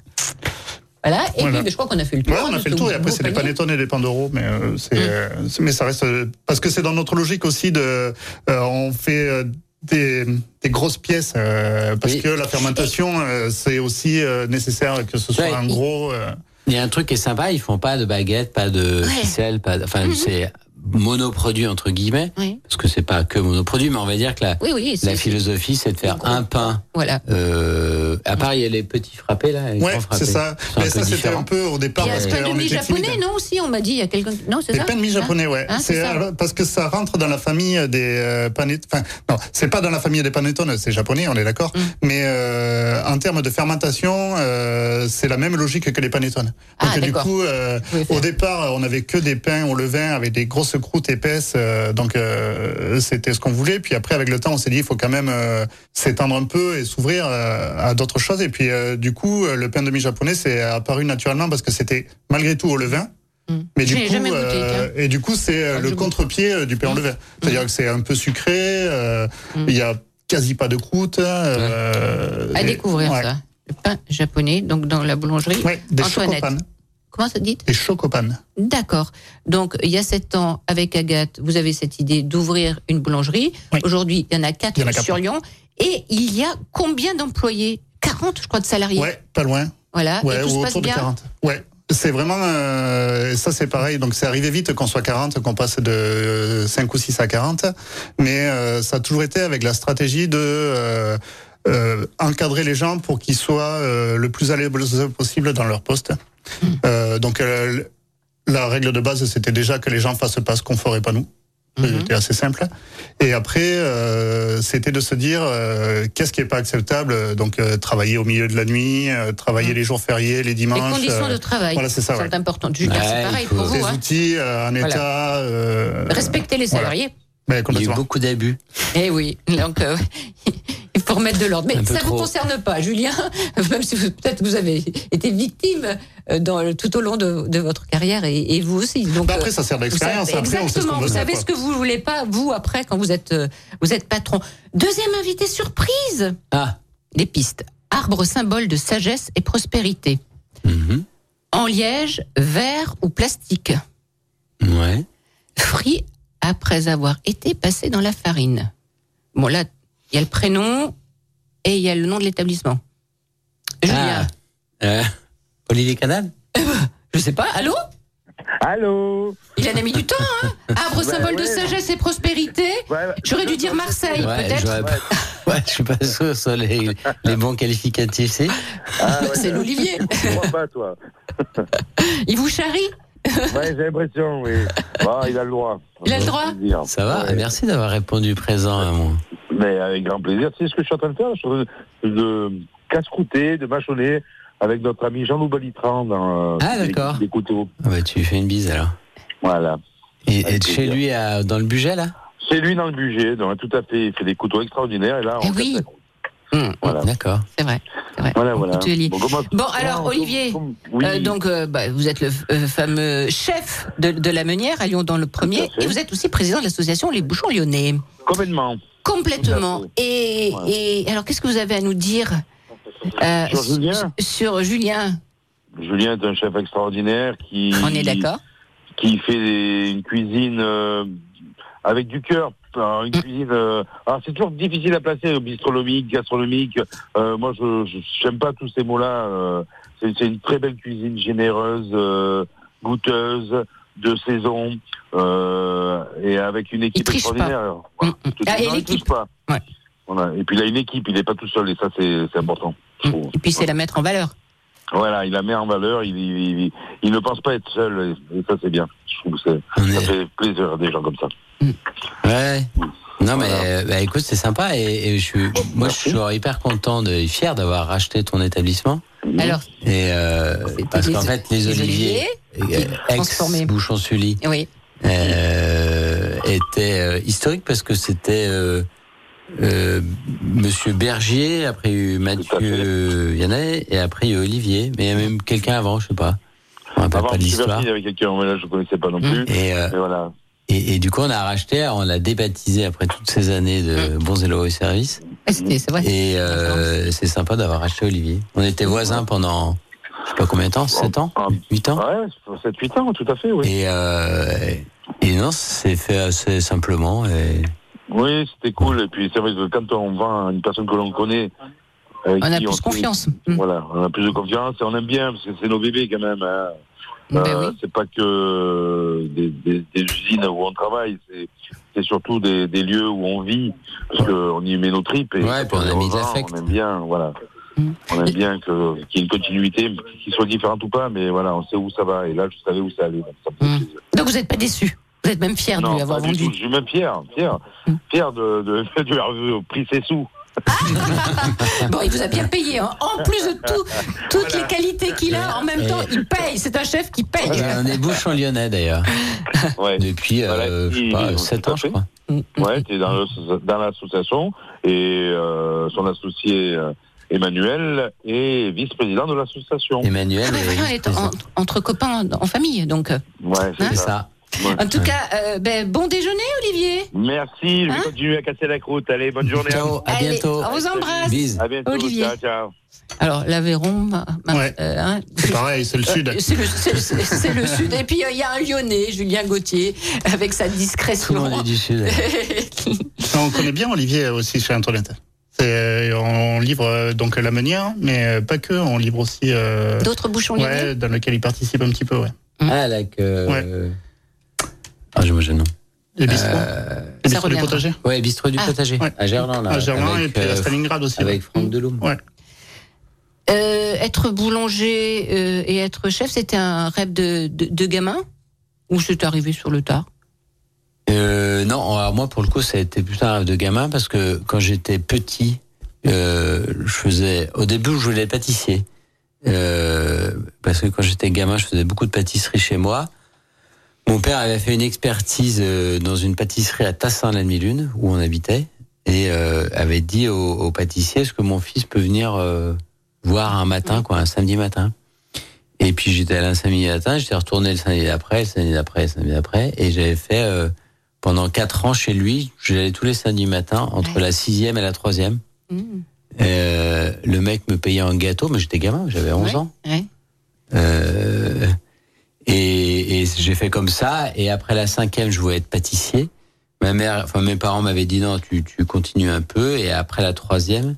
voilà. Et Voilà. puis, je crois qu'on a fait le tour. Ouais, on a fait le tour et après c'est des panier. panettones et des pains mais euh, c'est, euh, c'est- mais ça reste euh, parce que c'est dans notre logique aussi de, euh, on fait euh, des, des grosses pièces euh, parce Oui. que la fermentation euh, c'est aussi euh, nécessaire que ce soit Ouais. un gros. euh, Il y a un truc qui est sympa, ils font pas de baguettes, pas de Ouais. ficelle, pas de, enfin c'est monoproduit entre guillemets, Oui, parce que c'est pas que monoproduit, mais on va dire que la, oui. oui la philosophie c'est de faire gros. un pain. Voilà. Euh, à part il y a les petits frappés là, les Ouais, c'est ça. Un Mais peu ça c'était un peu au départ Il y a ce pain de mie japonais, timide. non aussi On m'a dit, il y a quelqu'un. Non, c'est ça pains de mie Hein japonais, ouais. Hein, c'est parce que ça rentre dans la famille des euh, panettones. Enfin, non, c'est pas dans la famille des panettones, c'est japonais, on est d'accord. Mm. Mais euh, en termes de fermentation, euh, c'est la même logique que les panettones. Ah, Donc du coup, euh, au départ, on avait que des pains au levain avec des grosses croûtes épaisses. euh, donc euh, c'était ce qu'on voulait. Puis après, avec le temps, on s'est dit, il faut quand même euh, s'étendre un peu et s'ouvrir à d'autres choses. Et puis du coup, le pain de mie japonais, c'est apparu naturellement parce que c'était malgré tout au levain. Mm. Mais du coup, goûté, et du coup, c'est Ah, le contre-pied du pain au levain. C'est-à-dire que c'est un peu sucré. Mm. Il y a quasi pas de croûte. euh, À découvrir ouais. ça. Le pain japonais, donc dans la boulangerie. Ouais, des Antoinette. Comment ça dit Des chocopanes. D'accord. Donc, il y a sept ans, avec Agathe, vous avez cette idée d'ouvrir une boulangerie. Oui. Aujourd'hui, il y en a quatre Il y en a quatre. sur Lyon. Et il y a combien d'employés? 40, je crois, de salariés. Ouais, pas loin. Voilà. Ouais, et tout ou se passe autour de bien. 40. Ouais. C'est vraiment euh, ça c'est pareil donc c'est arrivé vite qu'on soit 40 qu'on passe de 5 ou 6 à 40 mais euh, ça a toujours été avec la stratégie de euh, euh, encadrer les gens pour qu'ils soient euh, le plus à l'aise possible dans leur poste. Hmm. Euh, donc euh, la règle de base c'était déjà que les gens fassent pas ce qu'on ferait pas nous. Mhm. C'était assez simple. Et après, euh, c'était de se dire euh, qu'est-ce qui est pas acceptable? Donc euh, travailler au milieu de la nuit, euh, travailler les jours fériés, les dimanches. Les conditions euh, de travail voilà, c'est ça, sont ouais. importantes. Julien, c'est pareil il faut- pour des vous. Hein. outils euh, en Voilà. état. euh, Respecter les voilà. Mais Il y a eu beaucoup d'abus. Eh oui, donc euh, il faut remettre de l'ordre. Mais ça ne vous concerne pas, Julien, même si vous- peut-être vous avez été victime euh, dans, tout au long de, de votre carrière et, et vous aussi. Donc, Bah, après, euh, ça sert d'expérience. savez- Après, on sait ce Exactement, vous faire, savez quoi. ce que vous voulez pas, vous, après, quand vous êtes, euh, vous êtes patron. Deuxième invité surprise Ah. les pistes. Arbre symbole de sagesse et prospérité. Mhm. En liège, verre ou plastique? Ouais. Frit après avoir été passé dans la farine. Bon, là, il y a le prénom et il y a le nom de l'établissement. Julien, Ah. Euh, Olivier Canal je sais pas, allô? Allô? Il en a mis du temps, hein Arbre Ouais, symbole de ouais. sagesse et prospérité. Ouais, J'aurais dû dire Marseille, Ouais, peut-être. Ouais, Ouais, je suis pas sûr sur les, les bons qualificatifs, c'est. Ah, ouais, C'est l'Olivier. Tu crois pas, toi Il vous charrie? Ouais, j'ai l'impression, oui. Bon, il a le droit. Il a le droit. Ça va Ouais. Merci d'avoir répondu présent à mon. Mais avec grand plaisir. Tu sais ce que je suis en train de faire Je suis en train de, casse-croûter, de mâchonner avec notre ami Jean-Loup Balitran dans euh, Ah, des- d'accord. des couteaux. Ah bah, tu lui fais une bise alors. Voilà. Et, et chez lui à, dans le budget là? C'est lui dans le budget, donc tout à fait. Il fait des couteaux extraordinaires et là, on Eh oui. casse Hum, Voilà. D'accord. C'est vrai. Voilà, voilà. Bon, alors, Ah, Olivier, comme- oui. Euh, donc, euh, bah, vous êtes le euh, fameux chef de, de la Meunière à Lyon dans le premier, et vous êtes aussi président de l'association Les Bouchons Lyonnais. complètement. Complètement. Et, alors, qu'est-ce que vous avez à nous dire euh, Sur Julien Sur Julien, Julien est un chef extraordinaire qui. on est d'accord qui fait des- une cuisine euh, avec du cœur. Alors, une Mm. cuisine. euh, alors c'est toujours difficile à placer, bistronomique, gastronomique. Euh, moi, je je- j'aime pas tous ces mots-là. euh, c'est c'est une très belle cuisine généreuse, euh, goûteuse, de saison, euh, et avec une équipe extraordinaire. Voilà. Mm, mm. Tout- Ah, et l'équipe. Ouais. Voilà. Et puis il a une équipe, il n'est pas tout seul, et ça c'est c'est important. trouve. Et puis, c'est la mettre en valeur. Voilà, il la met en valeur, il, il, il- il ne pense pas être seul, et, et ça c'est bien. Je trouve que ça est- fait plaisir des gens comme ça. Ouais. Non mais Voilà. euh, bah, écoute c'est sympa et, et je suis moi je suis toujours hyper content de, et fier d'avoir racheté ton établissement Alors, et euh, parce qu'en fait les, les oliviers, oliviers euh, ex bouchon sully oui. euh, était euh, historique parce que c'était euh, euh, Monsieur Bergier après il y a eu Mathieu Yannet et après il y eu Olivier mais il y a même quelqu'un avant je sais pas me rappelle Avant, pas de l'histoire parti avec quelqu'un, mais là je ne connaissais pas non plus. et euh, Et voilà. Et, et du coup, on a racheté, on l'a débaptisé après toutes ces années de bons et loyaux services. Vrai. Et euh, c'est sympa d'avoir racheté Olivier. On était voisins pendant, je sais pas combien de temps, 7 ans? Ah, 8 ans? Ouais, 7-8 ans, tout à fait, oui. Et, euh, et non, c'est fait assez simplement. Et... Oui, c'était cool. Et puis c'est vrai que quand on vend à une personne que l'on connaît, On a plus confiance. Mm. Voilà, on a plus de confiance et on aime bien parce que c'est nos bébés quand même. hein. Ben Euh, oui. C'est pas que des, des- des usines où on travaille, c'est surtout des, des lieux où on vit, parce qu'on y met nos tripes et Ouais, on gens, l'affect. On aime bien, voilà. Mm. On aime bien que- qu'il y ait une continuité, qu'il soit différente ou pas, mais voilà, on sait où ça va. Et là, je savais où ça allait. donc ça Mm. Donc, vous n'êtes pas déçu. Vous êtes même fier de lui avoir vendu. Je suis même fier, fier, fier de, de, de lui avoir pris ses sous. Bon, il vous a bien payé. hein. En plus de tout, toutes les qualités qu'il a, en même Et- temps, il paye. C'est un chef qui paye. on est bouchon lyonnais d'ailleurs. Ouais. Depuis, Voilà, euh, je sais pas, il- 7 tout à ans, je crois. Mm, Ouais, tu es dans, l'association et euh, son associé euh, Emmanuel est vice-président de l'association. Emmanuel. Ah, mais est voilà, on est en- entre copains, en famille. Donc, Ouais, c'est Hein C'est ça. Ouais. en tout cas, euh, ben, bon déjeuner, Olivier. Merci, je vais Hein continuer à casser la croûte. Allez, bonne journée. Ciao, à Allez, bientôt. on vous embrasse. Bise. À bientôt. Olivier. Ciao, ciao. Alors, l'Aveyron, Ouais. euh, hein, C'est pareil, c'est le sud. Euh, C'est le, sud. Et puis, euh, il y a un Lyonnais, Julien Gauthier, avec sa Tout le discrétion. monde est du sud. On connaît bien Olivier aussi chez Antoinette. C'est- On livre euh, donc la meunière, mais euh, pas que, on livre aussi euh, D'autres bouchons lyonnais ouais, dans lequel il participe un petit peu, ouais. Ah, là que. Ouais. Ah, je me gêne. Les bistrots, Euh, les ça bistrots du potager. ouais, bistrot du Ah. potager. Ouais. À Gerland, là. À Germain et puis à euh, Stalingrad aussi. Avec ouais. Franck Deloum. Ouais. Euh, être boulanger euh, et être chef, c'était un rêve de, de, de gamin Ou c'est arrivé sur le tard? Euh, non, alors moi pour le coup ça a été plutôt un rêve de gamin parce que quand j'étais petit, euh, je faisais au début je voulais être pâtissier euh, parce que quand j'étais gamin je faisais beaucoup de pâtisserie chez moi. Mon père avait fait une expertise euh, dans une pâtisserie à Tassin la demi-lune où on habitait et euh, avait dit au, au pâtissier est-ce que mon fils peut venir euh, voir un matin quoi un samedi matin? Et puis j'étais allé un samedi matin, j'étais retourné le samedi d'après, le samedi d'après, le samedi d'après, et j'avais fait euh, pendant quatre ans chez lui. J'allais tous les samedis matins entre Ouais. la sixième et la troisième. Mmh. Le mec me payait un gâteau, mais j'étais gamin, j'avais 11 Ouais, ans. ouais. Et j'ai fait comme ça. Et après la cinquième, je voulais être pâtissier. Ma mère, enfin mes parents m'avaient dit non, tu, tu continues un peu. Et après la troisième,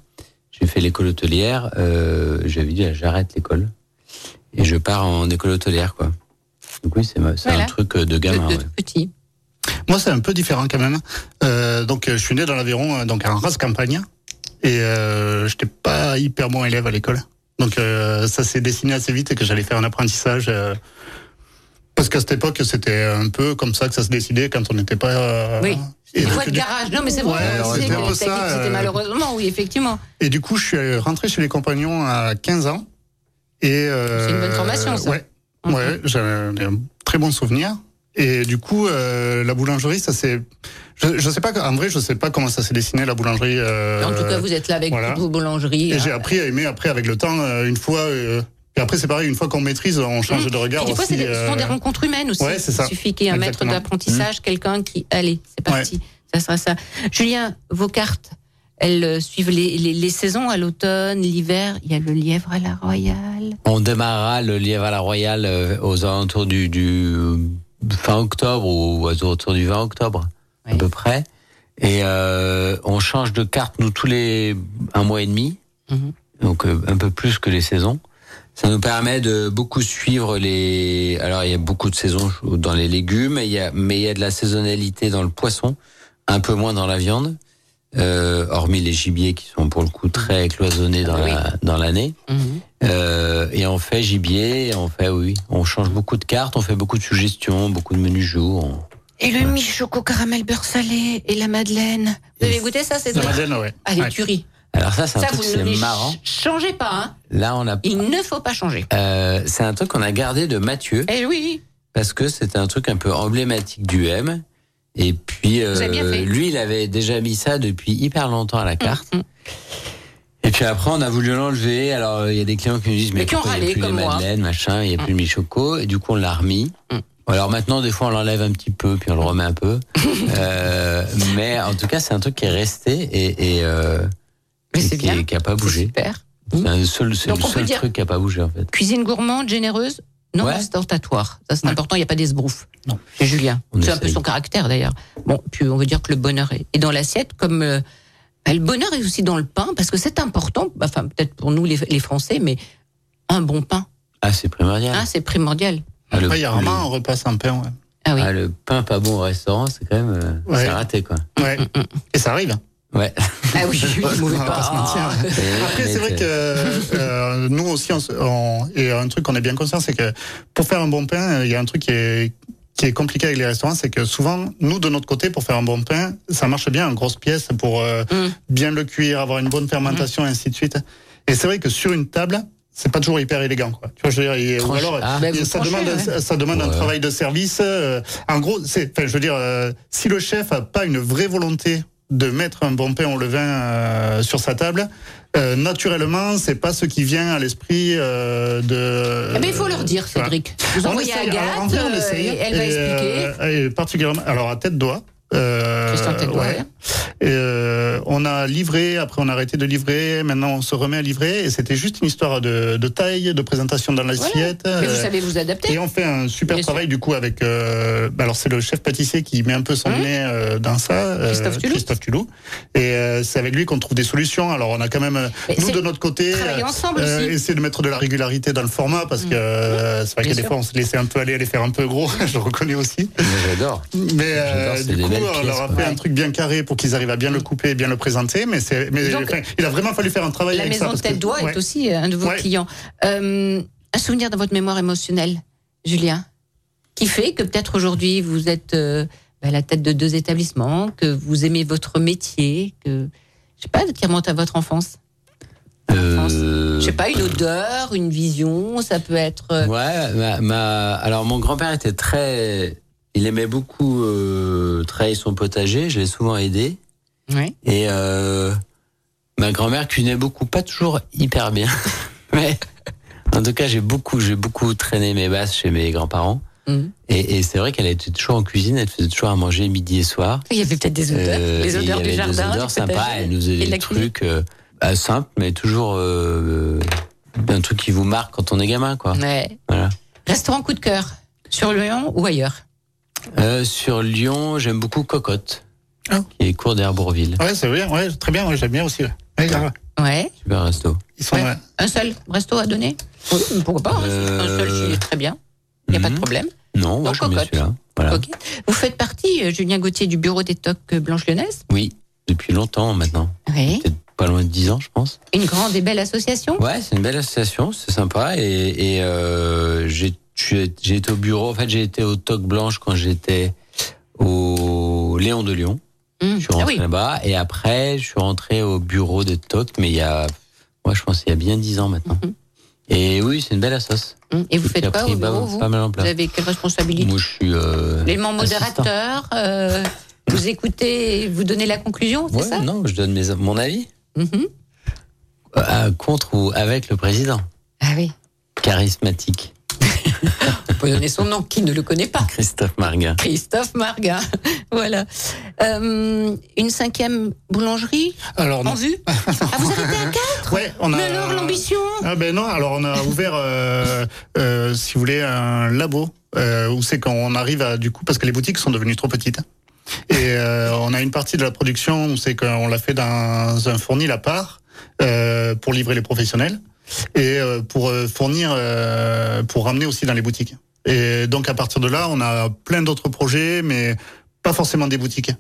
j'ai fait l'école hôtelière. Euh, J'avais dit j'arrête l'école et je pars en école hôtelière quoi. Donc oui, c'est Voilà. un truc de De, gamin. de ouais. petit. Moi, c'est un peu différent quand même. Euh, donc, euh, je suis né dans l'Aveyron, euh, donc en race campagne. Et euh, j'étais pas hyper bon élève à l'école. Donc euh, ça s'est dessiné assez vite et que j'allais faire un apprentissage. Parce qu'à cette époque, c'était un peu comme ça que ça se décidait quand on n'était pas. euh, Oui. Des fois de garage. Non, mais c'est vrai. Ouais, c'était euh, malheureusement, oui, effectivement. Et du coup, je suis rentré chez les compagnons à 15 ans. Et euh, C'est une bonne formation, ça. Ouais, ouais j'ai un un très bon souvenir. Et du coup, euh, la boulangerie, ça c'est. Je, je sais pas. En vrai, je sais pas comment ça s'est dessiné la boulangerie. euh, en tout cas, vous êtes là avec voilà. vos boulangeries. Et hein. j'ai appris à aimer après avec le temps. une fois. euh, et après, c'est pareil. Une fois qu'on maîtrise, on change de regard Mmh. Des fois, aussi. des- ce sont des euh, rencontres humaines aussi. ouais, c'est ça. Il suffit qu'il y ait un maître d'apprentissage, quelqu'un qui. Allez, c'est parti. Ça sera ça. Julien, vos cartes, elles euh, suivent les, les, les saisons à l'automne, l'hiver. Il y a le lièvre à la royale. On démarrera le lièvre à la Royale euh, aux alentours du, du fin octobre ou aux alentours du 20 octobre, à peu près. Et euh, on change de carte, nous, tous les un mois et demi. Mhm. Donc euh, un peu plus que les saisons. Ça nous permet de beaucoup suivre les. Alors il y a beaucoup de saisons dans les légumes, il y a, mais il y a de la saisonnalité dans le poisson, un peu moins dans la viande, euh, hormis les gibiers qui sont pour le coup très cloisonnés dans Oui. la dans l'année. Euh, et on fait gibier, on fait oui, on change beaucoup de cartes, on fait beaucoup de suggestions, beaucoup de menus jours. on- Et le mi-choco caramel beurre salé et la madeleine. Vous avez goûté ça, c'est La madeleine, ouais. Allez, Ouais. tuerie. Alors ça c'est un truc c'est les marrant. ch- changez pas. Hein. Là on a Il ne faut pas changer. euh, c'est un truc qu'on a gardé de Mathieu. Eh oui. parce que c'était un truc un peu emblématique du M. Et puis euh, lui, il avait déjà mis ça depuis hyper longtemps à la carte. Mm, mm. Et puis après, on a voulu l'enlever. Alors il y a des clients qui nous disent mais, Mais qui ont pourquoi il n'y a plus les comme moi. Mm. madeleines, machin, il n'y a plus le mi-choco. Et du coup, on l'a remis. Alors maintenant, des fois, on l'enlève un petit peu, puis on le remet un peu. Euh, mais en tout cas, c'est un truc qui est resté et, et, euh, Mais et c'est qui, bien. qui a pas bougé. Super. C'est seul- Donc, le on peut seul dire- truc qui a pas bougé en fait. Cuisine gourmande, généreuse non Ouais. ostentatoire. Ça, c'est important, il n'y a pas d'esbrouf. Non. C'est Julien. C'est un peu son caractère, d'ailleurs. Bon, puis on veut dire que le bonheur est est dans l'assiette, comme euh, bah, le bonheur est aussi dans le pain, parce que c'est important, enfin, peut-être pour nous, les, les Français, mais un bon pain, Ah, c'est primordial. hein, c'est primordial. Ah, le- Ouais, il y a le- rarement un repas sans pain, ouais. Ah oui. Ah, le pain pas bon au restaurant, c'est quand même euh, Ouais. c'est raté quoi. Ouais. Et ça arrive. Ouais. Ah oui, oui, On va pas se mentir. pain. Après, c'est vrai que euh, nous aussi, on, se- on- et un truc qu'on est bien conscient, c'est que pour faire un bon pain, il y a un truc qui est qui est compliqué avec les restaurants, c'est que souvent, nous de notre côté, pour faire un bon pain, ça marche bien en grosse pièce pour euh, Mm. bien le cuire, avoir une bonne fermentation, et ainsi de suite. Et c'est vrai que sur une table, c'est pas toujours hyper élégant, quoi. Tu vois, je veux dire, Tranche- alors, Ah. Et vous ça, tranchez, demande, ouais. ça, ça demande un travail de service. euh, en gros, c'est, enfin, je veux dire, euh, si le chef a pas une vraie volonté de mettre un bon pain au levain euh, sur sa table, euh, naturellement, c'est pas ce qui vient à l'esprit euh, de. Eh ben, il faut leur dire. Cédric. Vous On envoyez essaye. Alors, Agathe, vrai, on euh, et elle va Et, expliquer. euh, et particulièrement, alors à tête d'oie. Euh, Christian Tête ouais. Et, euh, on a livré, après on a arrêté de livrer, maintenant on se remet à livrer, et c'était juste une histoire de, de taille, de présentation dans l'assiette. Mais vous euh, savez vous adapter. et on fait un super Bien travail du coup avec. euh, bah alors c'est le chef pâtissier qui met un peu son Hum. nez euh, dans ça, Christophe Tulou. Christophe Tulou. Et euh, c'est avec lui qu'on trouve des solutions. Alors on a quand même Mais nous de notre côté ensemble aussi. Essayer de mettre de la régularité dans le format parce que euh, c'est vrai que des fois on se laissait un peu aller, aller faire un peu gros. je le reconnais aussi. J'adore. Mais euh, J'adore, c'est du coup, on leur a fait Ouais. un truc bien carré pour qu'ils arrivent à bien le couper, et bien le présenter. Mais c'est, mais Donc, enfin, il a vraiment fallu faire un travail La avec ça. maison de parce que- tête d'oie ouais. est aussi euh, un de vos Ouais. clients. Euh, un souvenir dans votre mémoire émotionnelle, Julien, qui fait que peut-être aujourd'hui vous êtes euh, à la tête de deux établissements, que vous aimez votre métier, que je sais pas, qui remonte à votre enfance? Euh, Je sais pas, une odeur, une vision, ça peut être. Ouais, ma, ma- alors mon grand-père était très, il aimait beaucoup euh, travailler son potager. Je l'ai souvent aidé. Et euh, ma grand-mère cuisinait beaucoup, pas toujours hyper bien, mais en tout cas j'ai beaucoup, j'ai beaucoup traîné mes basses chez mes grands-parents. Mhm. Et, et c'est vrai qu'elle était toujours en cuisine, elle faisait toujours à manger midi et soir. Il y avait peut-être des odeurs, Euh, les odeurs il y du jardin. Des odeurs sympas. Elle nous faisait des trucs euh, bah, simples, mais toujours euh, un truc qui vous marque quand on est gamin, quoi. Ouais. Voilà. Restaurant coup de cœur, sur Lyon ou ailleurs? Euh, sur Lyon, j'aime beaucoup Cocotte, Ah. qui est cours d'Herbourville. Ouais, c'est bien, ouais, très bien, ouais, j'aime bien aussi. ouais. Ouais. Super resto. Ils sont, Ouais. Un seul resto à donner Oui, Pourquoi pas hein, Euh, Un seul, c'est très bien. Il n'y a pas de Mhm. problème. Non, moi Donc, bien Cocotte. celui-là. Voilà. Ok. Vous faites partie, euh, Julien Gauthier, du bureau des tocs Blanche Lyonnaise? Oui, depuis longtemps maintenant. Oui. Peut-être pas loin de 10 ans, je pense. Une grande et belle association? Ouais, c'est une belle association, c'est sympa. Et, et euh, j'ai j'ai été au bureau, en fait, j'ai été au Toc Blanche quand j'étais au Léon de Lyon. Mmh. Je suis Ah rentré oui. là-bas. Et après, je suis rentré au bureau de Toc, mais il y a, moi, je pense, il y a bien 10 ans maintenant. Mhm. Et oui, c'est une belle assoce. Mmh. Et vous faites quoi au bureau, vous pas mal en Vous place. avez quelle responsabilité Moi, je suis. Euh, L'élément modérateur, euh, vous écoutez, vous donnez la conclusion, c'est Ouais, ça non, je donne mes, mon avis. Mhm. Euh, contre ou avec le président. Ah oui. Charismatique. On peut donner son nom, qui ne le connaît pas Christophe Marguin. Christophe Marga. voilà. Euh, une cinquième boulangerie Alors, en non. vue Ah, vous arrêtez à quatre Ouais, on a. Mais alors, l'ambition Ah ben non, alors on a ouvert, euh, euh, si vous voulez, un labo euh, où c'est quand on arrive à du coup parce que les boutiques sont devenues trop petites. Et euh, on a une partie de la production où c'est qu'on l'a fait dans un fournil à part euh, pour livrer les professionnels et euh, pour euh, fournir, euh, pour ramener aussi dans les boutiques. Et donc à partir de là, on a plein d'autres projets, mais pas forcément des boutiques.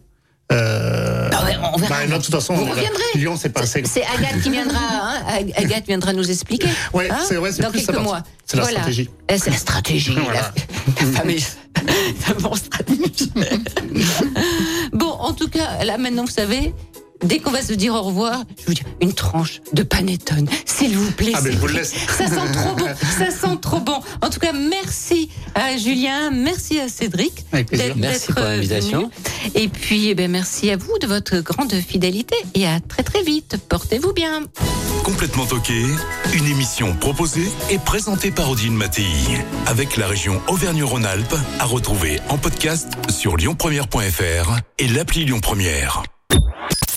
Euh, Ah ouais, on verra. bah, non, de toute façon, Vous. Lyon, c'est pas. C'est Agathe qui viendra, hein, Ag- Agathe viendra nous expliquer. Ouais, hein, c'est vrai, c'est dans plus quelques mois. c'est la Voilà. stratégie. Eh, C'est la stratégie, Voilà. la, la fameuse, la bonne stratégie. bon, en tout cas, là maintenant, vous savez, dès qu'on va se dire au revoir, je vous dis une tranche de panettone, s'il vous plaît. Ah, mais je vous le laisse. Ça sent trop bon, ça sent trop bon. En tout cas, merci à Julien, merci à Cédric. Avec plaisir. d'être- Merci d'être pour l'invitation. Et puis, eh ben, merci à vous de votre grande fidélité et à très très vite. Portez-vous bien. Complètement toqué, une émission proposée et présentée par Odile Mattei. Avec la région Auvergne-Rhône-Alpes, à retrouver en podcast sur lyonpremière.fr et l'appli Lyon Première.